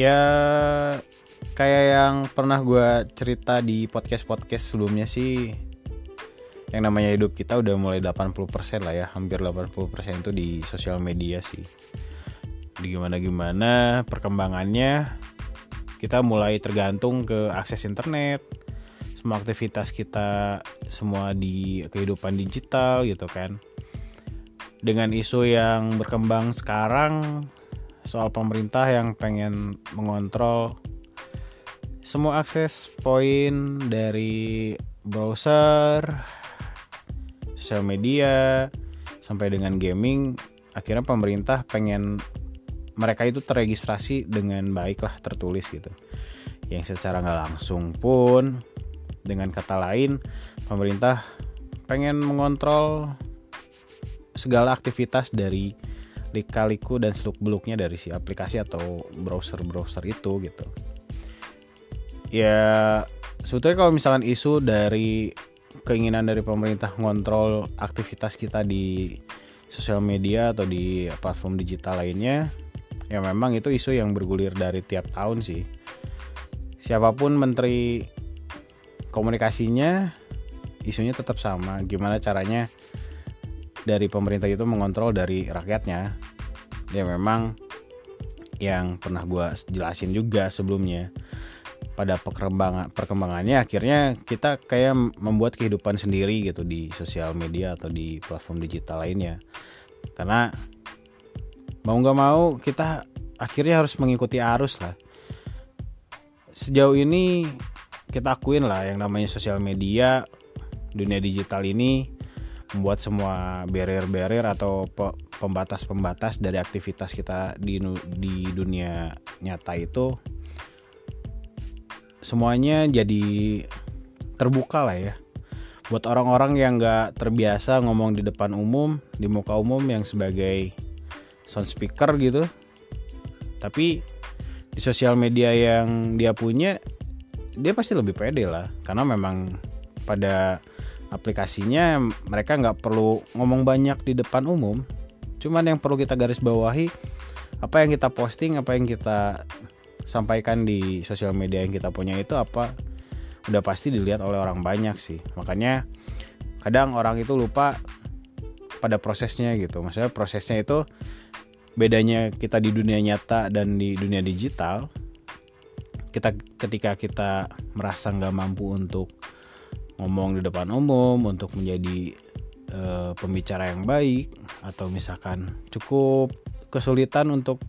ya kayak yang pernah gue cerita di podcast-podcast sebelumnya sih yang namanya hidup kita udah mulai 80% lah ya hampir 80% itu di sosial media sih. Di gimana-gimana perkembangannya kita mulai tergantung ke akses internet semua aktivitas kita semua di kehidupan digital gitu kan. Dengan isu yang berkembang sekarang soal pemerintah yang pengen mengontrol semua akses poin dari browser, sosial media, sampai dengan gaming, akhirnya pemerintah pengen mereka itu terregistrasi dengan baik lah tertulis gitu. Yang secara nggak langsung pun, dengan kata lain, pemerintah pengen mengontrol segala aktivitas dari lika-liku dan seluk beluknya dari si aplikasi atau browser-browser itu gitu. Ya sebetulnya kalau misalkan isu dari keinginan dari pemerintah ngontrol aktivitas kita di sosial media atau di platform digital lainnya ya memang itu isu yang bergulir dari tiap tahun sih. Siapa pun menteri komunikasinya isunya tetap sama. Gimana caranya dari pemerintah itu mengontrol dari rakyatnya. Ya memang yang pernah gue jelasin juga sebelumnya pada perkembangan perkembangannya akhirnya kita kayak membuat kehidupan sendiri gitu di sosial media atau di platform digital lainnya. Karena mau nggak mau kita akhirnya harus mengikuti arus lah. Sejauh ini kita akuin lah yang namanya sosial media dunia digital ini membuat semua barrier-barrier atau pembatas-pembatas dari aktivitas kita di di dunia nyata itu semuanya jadi terbuka lah ya. Buat orang-orang yang nggak terbiasa ngomong di depan umum di muka umum yang sebagai sound speaker gitu tapi di sosial media yang dia punya dia pasti lebih pede lah. Karena memang pada aplikasinya mereka nggak perlu ngomong banyak di depan umum. Cuman yang perlu kita garis bawahi apa yang kita posting apa yang kita sampaikan di sosial media yang kita punya itu apa udah pasti dilihat oleh orang banyak sih. Makanya kadang orang itu lupa pada prosesnya gitu. Maksudnya prosesnya itu bedanya kita di dunia nyata dan di dunia digital kita ketika kita merasa nggak mampu untuk ngomong di depan umum untuk menjadi e, pembicara yang baik atau misalkan cukup kesulitan untuk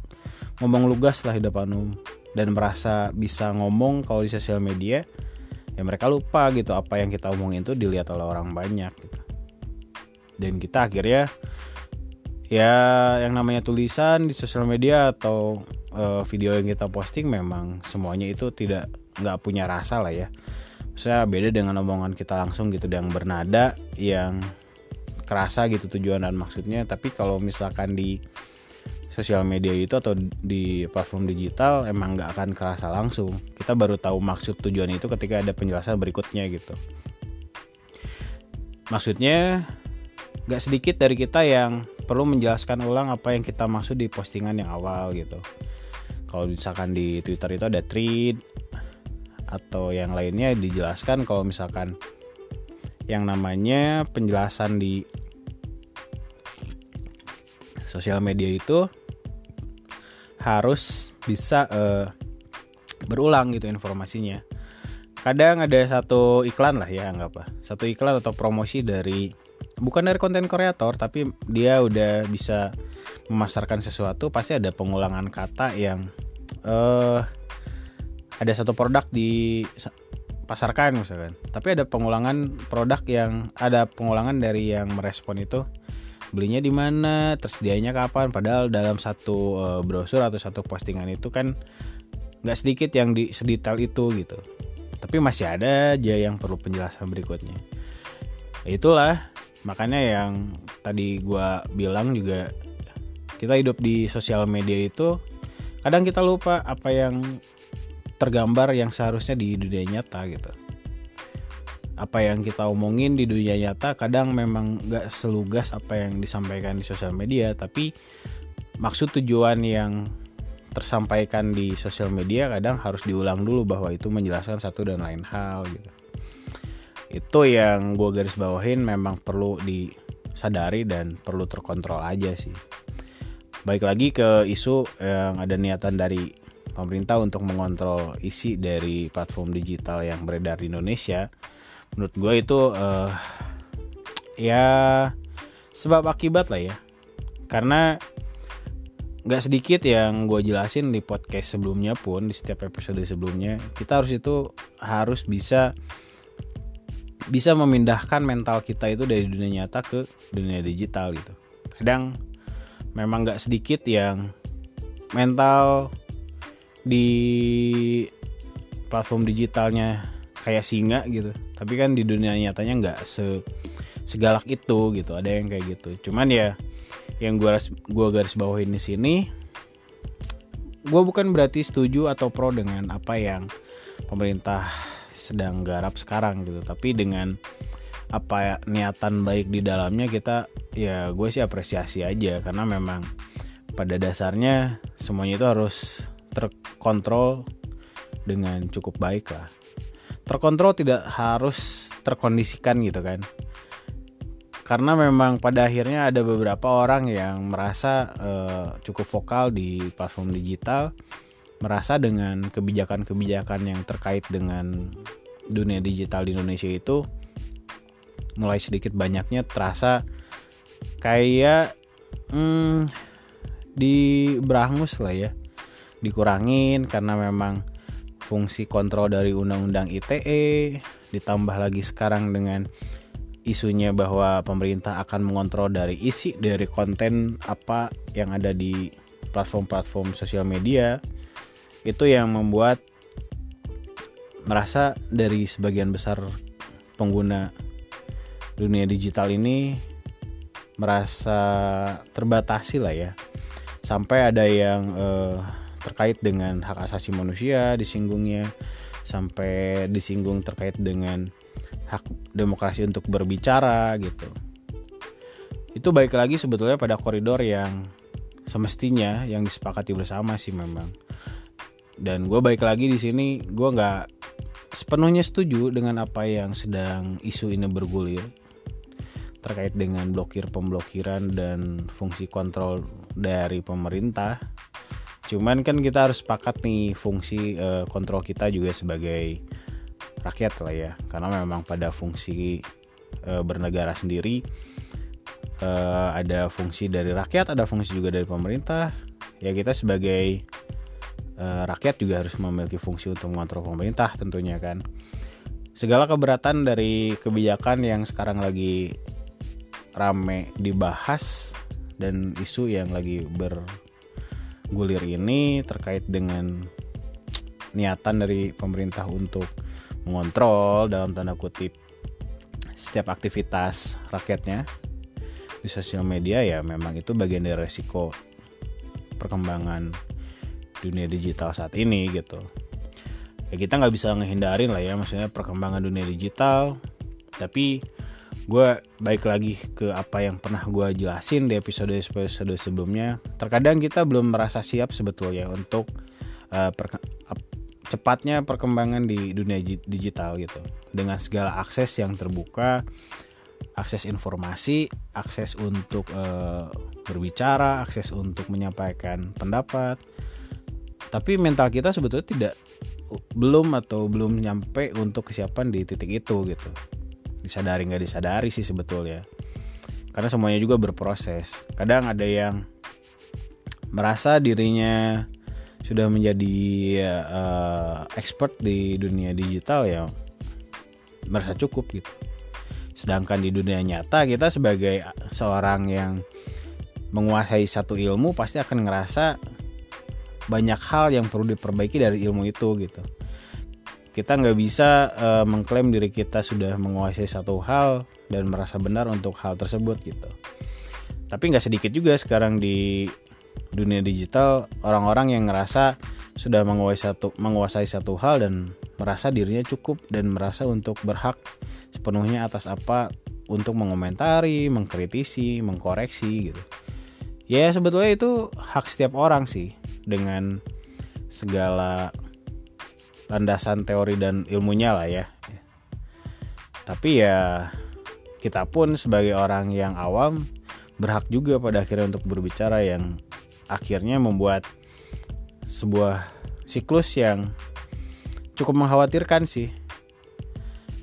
ngomong lugas lah di depan umum dan merasa bisa ngomong kalau di sosial media ya mereka lupa gitu apa yang kita omongin itu dilihat oleh orang banyak gitu. dan kita akhirnya ya yang namanya tulisan di sosial media atau uh, video yang kita posting memang semuanya itu tidak nggak punya rasa lah ya saya beda dengan omongan kita langsung gitu yang bernada yang kerasa gitu tujuan dan maksudnya. Tapi kalau misalkan di sosial media itu atau di platform digital emang nggak akan kerasa langsung. Kita baru tahu maksud tujuan itu ketika ada penjelasan berikutnya gitu. Maksudnya nggak sedikit dari kita yang perlu menjelaskan ulang apa yang kita maksud di postingan yang awal gitu. Kalau misalkan di Twitter itu ada tweet atau yang lainnya dijelaskan kalau misalkan yang namanya penjelasan di sosial media itu harus bisa uh, berulang gitu informasinya. Kadang ada satu iklan lah ya nggak apa satu iklan atau promosi dari bukan dari konten kreator tapi dia udah bisa memasarkan sesuatu pasti ada pengulangan kata yang uh, ada satu produk di pasarkan misalkan. Tapi ada pengulangan produk yang ada pengulangan dari yang merespon itu. Belinya di mana tersedianya kapan. Padahal dalam satu uh, brosur atau satu postingan itu kan nggak sedikit yang di sedetail itu gitu. Tapi masih ada aja yang perlu penjelasan berikutnya. Itulah makanya yang tadi gue bilang juga kita hidup di sosial media itu kadang kita lupa apa yang tergambar yang seharusnya di dunia nyata gitu. Apa yang kita omongin di dunia nyata kadang memang gak selugas apa yang disampaikan di sosial media tapi maksud tujuan yang tersampaikan di sosial media kadang harus diulang dulu bahwa itu menjelaskan satu dan lain hal gitu. Itu yang gue garis bawahin memang perlu disadari dan perlu terkontrol aja sih. Baik lagi ke isu yang ada niatan dari pemerintah untuk mengontrol isi dari platform digital yang beredar di Indonesia. Menurut gue itu uh, ya sebab akibat lah ya. Karena nggak sedikit yang gue jelasin di podcast sebelumnya pun di setiap episode sebelumnya kita harus itu harus bisa bisa memindahkan mental kita itu dari dunia nyata ke dunia digital gitu. Kadang memang nggak sedikit yang mental di platform digitalnya kayak singa gitu. Tapi kan di dunia nyatanya nggak se segalak itu gitu. Ada yang kayak gitu. Cuman ya yang gue gua garis bawahin di sini gue bukan berarti setuju atau pro dengan apa yang pemerintah sedang garap sekarang gitu. Tapi dengan apa niatan baik di dalamnya kita ya gue sih apresiasi aja. Karena memang pada dasarnya semuanya itu harus terkontrol dengan cukup baik lah. Terkontrol tidak harus terkondisikan gitu kan. Karena memang pada akhirnya ada beberapa orang yang merasa uh, cukup vokal di platform digital merasa dengan kebijakan-kebijakan yang terkait dengan dunia digital di Indonesia itu mulai sedikit banyaknya terasa kayak hmm, di berangus lah ya dikurangin karena memang fungsi kontrol dari undang-undang ITE ditambah lagi sekarang dengan isunya bahwa pemerintah akan mengontrol dari isi dari konten apa yang ada di platform-platform sosial media. Itu yang membuat merasa dari sebagian besar pengguna dunia digital ini merasa terbatasi lah ya. Sampai ada yang eh, terkait dengan hak asasi manusia disinggungnya sampai disinggung terkait dengan hak demokrasi untuk berbicara gitu. Itu baik lagi sebetulnya pada koridor yang semestinya yang disepakati bersama sih memang. Dan gue baik lagi di sini gue nggak sepenuhnya setuju dengan apa yang sedang isu ini bergulir terkait dengan blokir pemblokiran dan fungsi kontrol dari pemerintah cuman kan kita harus sepakat nih fungsi uh, kontrol kita juga sebagai rakyat lah ya. Karena memang pada fungsi e, bernegara sendiri e, ada fungsi dari rakyat ada fungsi juga dari pemerintah. Ya kita sebagai e, rakyat juga harus memiliki fungsi untuk mengontrol pemerintah tentunya kan. Segala keberatan dari kebijakan yang sekarang lagi rame dibahas dan isu yang lagi bergulir ini terkait dengan niatan dari pemerintah untuk mengontrol dalam tanda kutip setiap aktivitas rakyatnya di sosial media ya memang itu bagian dari resiko perkembangan dunia digital saat ini gitu. Ya kita nggak bisa ngehindarin lah ya maksudnya perkembangan dunia digital tapi gue baik lagi ke apa yang pernah gue jelasin di episode episode sebelumnya. Terkadang kita belum merasa siap sebetulnya untuk uh, cepatnya perkembangan di dunia digital gitu. Dengan segala akses yang terbuka akses informasi akses untuk e, berbicara akses untuk menyampaikan pendapat. Tapi mental kita sebetulnya tidak belum atau belum nyampe untuk kesiapan di titik itu gitu disadari nggak disadari sih sebetulnya karena semuanya juga berproses kadang ada yang merasa dirinya sudah menjadi uh, expert di dunia digital ya merasa cukup gitu. Sedangkan di dunia nyata kita sebagai seorang yang menguasai satu ilmu pasti akan ngerasa banyak hal yang perlu diperbaiki dari ilmu itu gitu. Kita nggak bisa uh, mengklaim diri kita sudah menguasai satu hal dan merasa benar untuk hal tersebut gitu. Tapi nggak sedikit juga sekarang di dunia digital orang-orang yang ngerasa sudah menguasai satu menguasai satu hal dan merasa dirinya cukup dan merasa untuk berhak sepenuhnya atas apa untuk mengomentari, mengkritisi, mengkoreksi gitu. Ya sebetulnya itu hak setiap orang sih dengan segala landasan teori dan ilmunya lah ya. Tapi ya kita pun sebagai orang yang awam berhak juga pada akhirnya untuk berbicara yang akhirnya membuat sebuah siklus yang cukup mengkhawatirkan sih.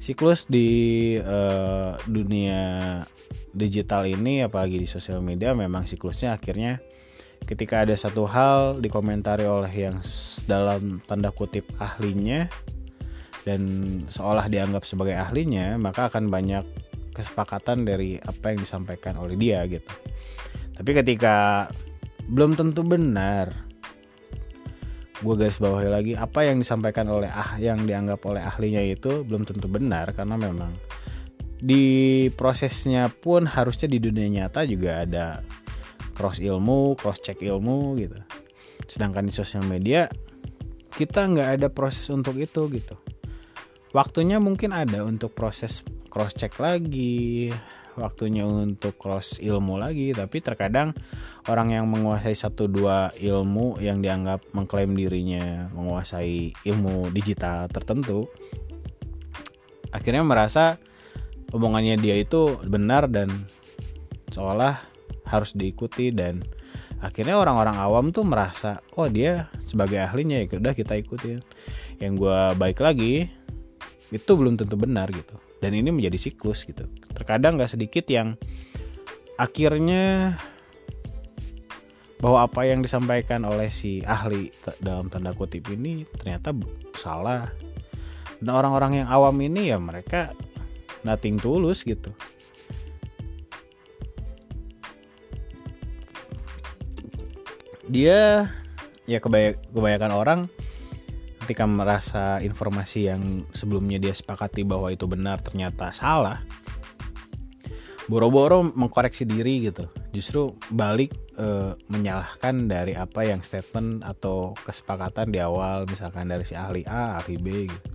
Siklus di uh, dunia digital ini apalagi di sosial media memang siklusnya akhirnya ketika ada satu hal dikomentari oleh yang dalam tanda kutip ahlinya dan seolah dianggap sebagai ahlinya maka akan banyak kesepakatan dari apa yang disampaikan oleh dia gitu. Tapi ketika belum tentu benar gue garis bawahi lagi apa yang disampaikan oleh ah yang dianggap oleh ahlinya itu belum tentu benar karena memang di prosesnya pun harusnya di dunia nyata juga ada cross ilmu, cross check ilmu gitu. Sedangkan di sosial media kita nggak ada proses untuk itu gitu. Waktunya mungkin ada untuk proses cross check lagi, waktunya untuk cross ilmu lagi, tapi terkadang orang yang menguasai satu dua ilmu yang dianggap mengklaim dirinya menguasai ilmu digital tertentu, akhirnya merasa omongannya dia itu benar dan seolah harus diikuti dan akhirnya orang-orang awam tuh merasa oh dia sebagai ahlinya ya udah kita ikutin. Yang gue baik lagi itu belum tentu benar gitu. Dan ini menjadi siklus gitu. Terkadang nggak sedikit yang akhirnya bahwa apa yang disampaikan oleh si ahli dalam tanda kutip ini ternyata salah. Dan orang-orang yang awam ini ya mereka nothing tulus gitu dia ya kebanyakan orang ketika merasa informasi yang sebelumnya dia sepakati bahwa itu benar ternyata salah boro-boro mengkoreksi diri gitu. Justru balik e, menyalahkan dari apa yang statement atau kesepakatan di awal misalkan dari si ahli A ahli B gitu.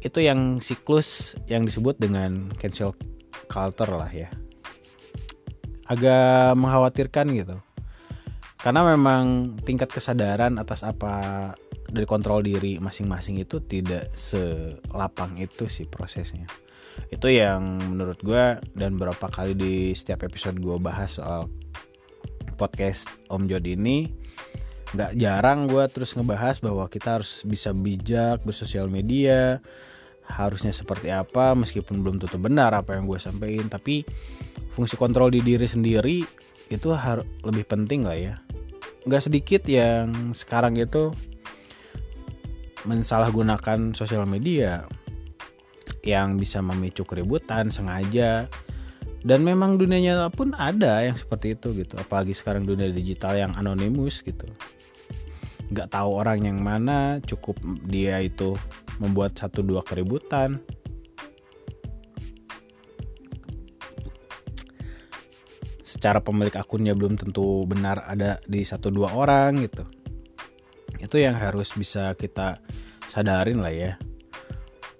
Itu yang siklus yang disebut dengan cancel culture lah ya. Agak mengkhawatirkan gitu karena memang tingkat kesadaran atas apa dari kontrol diri masing-masing itu tidak selapang itu sih prosesnya. Itu yang menurut gue dan berapa kali di setiap episode gue bahas soal podcast Om Jod ini nggak jarang gue terus ngebahas bahwa kita harus bisa bijak bersosial media harusnya seperti apa meskipun belum tentu benar apa yang gue sampaikan. Tapi fungsi kontrol di diri sendiri itu harus lebih penting lah ya nggak sedikit yang sekarang itu mensalahgunakan sosial media yang bisa memicu keributan sengaja. Dan memang dunia nyata pun ada yang seperti itu gitu. Apalagi sekarang dunia digital yang anonimus gitu. Nggak tahu orang yang mana cukup dia itu membuat satu dua keributan secara pemilik akunnya belum tentu benar ada di satu dua orang gitu. Itu yang harus bisa kita sadarin lah ya.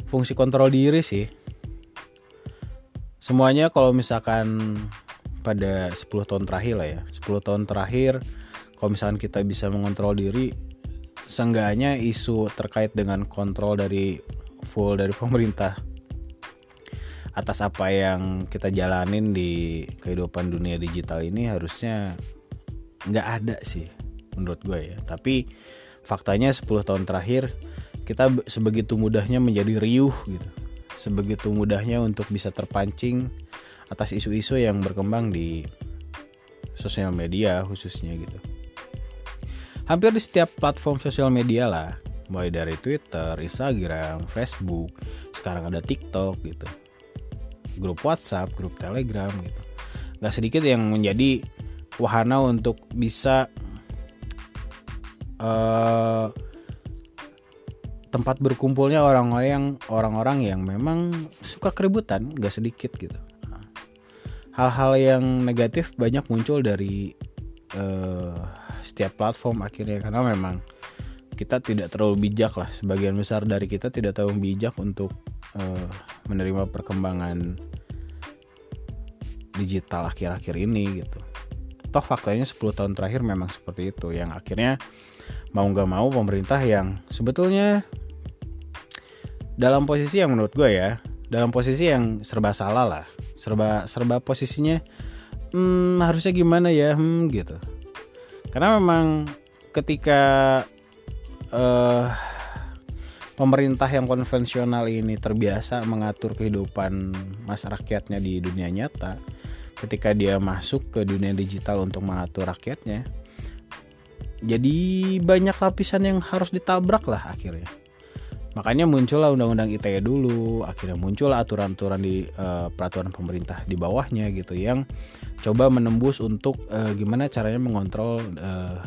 Fungsi kontrol diri sih. Semuanya kalau misalkan pada 10 tahun terakhir lah ya. 10 tahun terakhir kalau misalkan kita bisa mengontrol diri seenggaknya isu terkait dengan kontrol dari full dari pemerintah atas apa yang kita jalanin di kehidupan dunia digital ini harusnya nggak ada sih menurut gue ya. Tapi faktanya 10 tahun terakhir kita sebegitu mudahnya menjadi riuh gitu. Sebegitu mudahnya untuk bisa terpancing atas isu-isu yang berkembang di sosial media khususnya gitu. Hampir di setiap platform sosial media lah. Mulai dari Twitter, Instagram, Facebook, sekarang ada TikTok gitu grup WhatsApp, grup Telegram gitu. Gak sedikit yang menjadi wahana untuk bisa uh, tempat berkumpulnya orang-orang yang orang-orang yang memang suka keributan, gak sedikit gitu. Hal-hal yang negatif banyak muncul dari uh, setiap platform akhirnya karena memang kita tidak terlalu bijak lah sebagian besar dari kita tidak terlalu bijak untuk uh, menerima perkembangan digital akhir-akhir ini gitu. Toh faktanya 10 tahun terakhir memang seperti itu yang akhirnya mau nggak mau pemerintah yang sebetulnya dalam posisi yang menurut gue ya dalam posisi yang serba salah lah serba serba posisinya hmm, harusnya gimana ya? Hmm, gitu. Karena memang ketika uh, pemerintah yang konvensional ini terbiasa mengatur kehidupan masyarakatnya di dunia nyata. Ketika dia masuk ke dunia digital untuk mengatur rakyatnya jadi banyak lapisan yang harus ditabrak lah akhirnya. Makanya muncullah undang-undang ITE dulu akhirnya muncul aturan-aturan di uh, peraturan pemerintah di bawahnya gitu yang coba menembus untuk uh, gimana caranya mengontrol uh,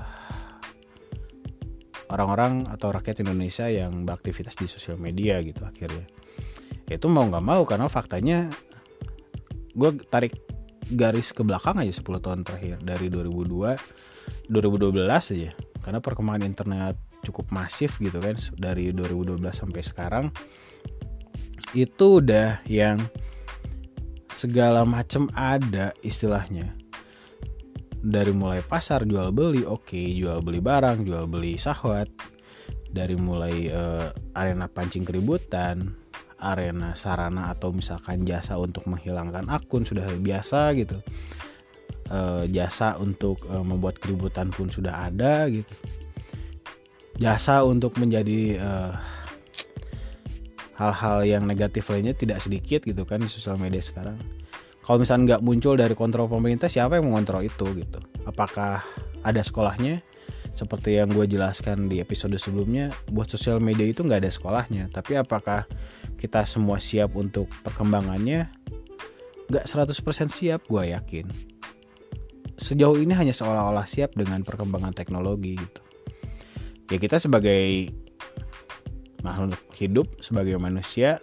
orang-orang atau rakyat Indonesia yang beraktivitas di sosial media gitu akhirnya. Itu mau nggak mau karena faktanya gue tarik garis ke belakang aja 10 tahun terakhir dari 2002 2012 aja. Karena perkembangan internet cukup masif gitu kan dari 2012 sampai sekarang itu udah yang segala macam ada istilahnya dari mulai pasar jual beli oke. Okay, jual beli barang jual beli sahwat. Dari mulai uh, arena pancing keributan arena sarana atau misalkan jasa untuk menghilangkan akun sudah biasa gitu. Uh, jasa untuk uh, membuat keributan pun sudah ada gitu. Jasa untuk menjadi eh, hal-hal yang negatif lainnya tidak sedikit gitu kan di sosial media sekarang. Kalau misalnya nggak muncul dari kontrol pemerintah, siapa yang mengontrol itu gitu? Apakah ada sekolahnya? Seperti yang gue jelaskan di episode sebelumnya, buat sosial media itu nggak ada sekolahnya. Tapi apakah kita semua siap untuk perkembangannya? Nggak 100% siap, gue yakin. Sejauh ini hanya seolah-olah siap dengan perkembangan teknologi gitu ya kita sebagai makhluk hidup sebagai manusia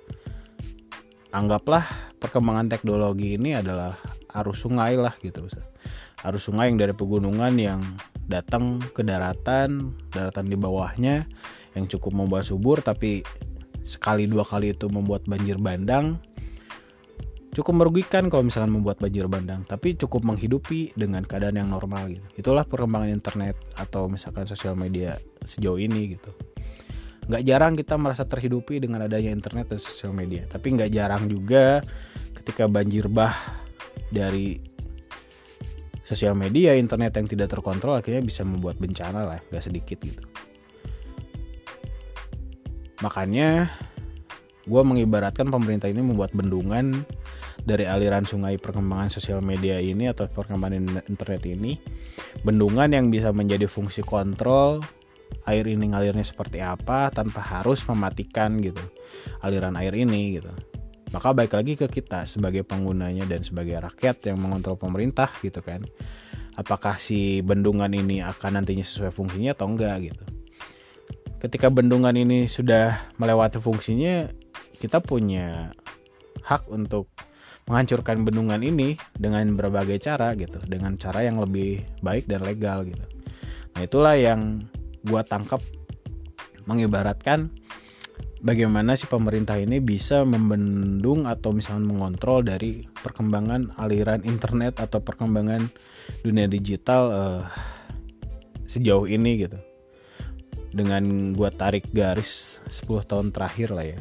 anggaplah perkembangan teknologi ini adalah arus sungai lah gitu arus sungai yang dari pegunungan yang datang ke daratan daratan di bawahnya yang cukup membuat subur tapi sekali dua kali itu membuat banjir bandang cukup merugikan kalau misalkan membuat banjir bandang tapi cukup menghidupi dengan keadaan yang normal gitu. Itulah perkembangan internet atau misalkan sosial media sejauh ini gitu nggak jarang kita merasa terhidupi dengan adanya internet dan sosial media. Tapi nggak jarang juga ketika banjir bah dari sosial media internet yang tidak terkontrol akhirnya bisa membuat bencana lah nggak sedikit gitu. Makanya gue mengibaratkan pemerintah ini membuat bendungan dari aliran sungai perkembangan sosial media ini atau perkembangan internet ini bendungan yang bisa menjadi fungsi kontrol air ini ngalirnya seperti apa tanpa harus mematikan gitu. Aliran air ini gitu. Maka baik lagi ke kita sebagai penggunanya dan sebagai rakyat yang mengontrol pemerintah gitu kan. Apakah si bendungan ini akan nantinya sesuai fungsinya atau enggak gitu. Ketika bendungan ini sudah melewati fungsinya kita punya hak untuk menghancurkan bendungan ini dengan berbagai cara gitu. Dengan cara yang lebih baik dan legal gitu. Nah itulah yang gua tangkap mengibaratkan bagaimana si pemerintah ini bisa membendung atau misalnya mengontrol dari perkembangan aliran internet atau perkembangan dunia digital uh, sejauh ini gitu. Dengan gua tarik garis 10 tahun terakhir lah ya.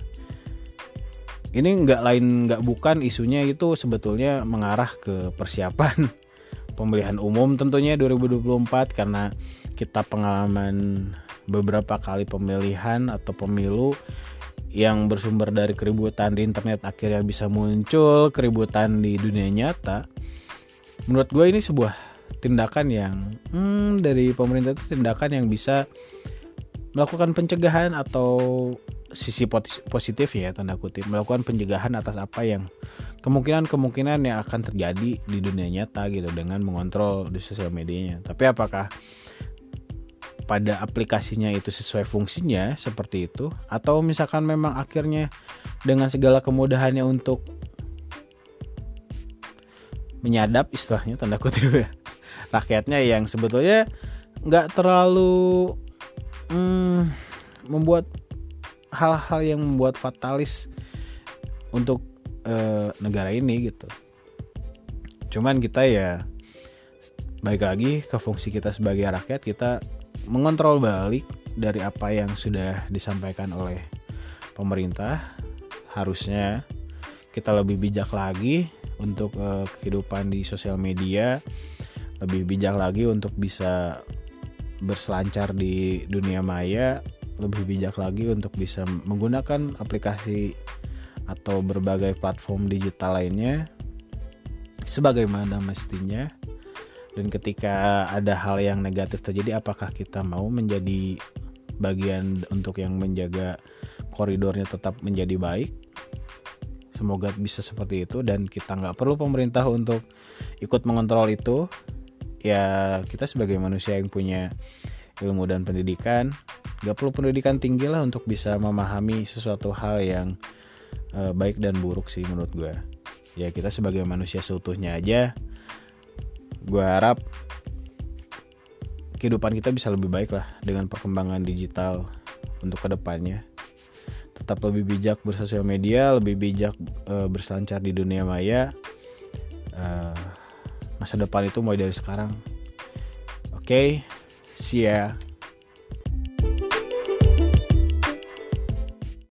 Ini nggak lain nggak bukan isunya itu sebetulnya mengarah ke persiapan pemilihan umum tentunya 2024 karena kita pengalaman beberapa kali pemilihan atau pemilu yang bersumber dari keributan di internet akhirnya bisa muncul keributan di dunia nyata menurut gue ini sebuah tindakan yang hmm, dari pemerintah itu tindakan yang bisa melakukan pencegahan atau sisi positif ya tanda kutip melakukan pencegahan atas apa yang kemungkinan-kemungkinan yang akan terjadi di dunia nyata gitu dengan mengontrol di sosial medianya. Tapi apakah pada aplikasinya itu sesuai fungsinya seperti itu atau misalkan memang akhirnya dengan segala kemudahannya untuk menyadap istilahnya tanda kutip ya rakyatnya yang sebetulnya nggak terlalu hmm, membuat hal-hal yang membuat fatalis untuk uh, negara ini gitu. Cuman kita ya baik lagi ke fungsi kita sebagai rakyat kita mengontrol balik dari apa yang sudah disampaikan oleh pemerintah harusnya kita lebih bijak lagi untuk uh, kehidupan di sosial media lebih bijak lagi untuk bisa berselancar di dunia maya lebih bijak lagi untuk bisa menggunakan aplikasi atau berbagai platform digital lainnya sebagaimana mestinya dan ketika ada hal yang negatif terjadi apakah kita mau menjadi bagian untuk yang menjaga koridornya tetap menjadi baik? Semoga bisa seperti itu. Dan kita nggak perlu pemerintah untuk ikut mengontrol itu. Ya kita sebagai manusia yang punya ilmu dan pendidikan nggak perlu pendidikan tinggi lah untuk bisa memahami sesuatu hal yang uh, baik dan buruk sih menurut gue ya kita sebagai manusia seutuhnya aja gue harap kehidupan kita bisa lebih baik lah dengan perkembangan digital untuk ke depannya. Tetap lebih bijak bersosial media lebih bijak uh, berselancar di dunia maya. Uh, masa depan itu mulai dari sekarang. Oke okay, see ya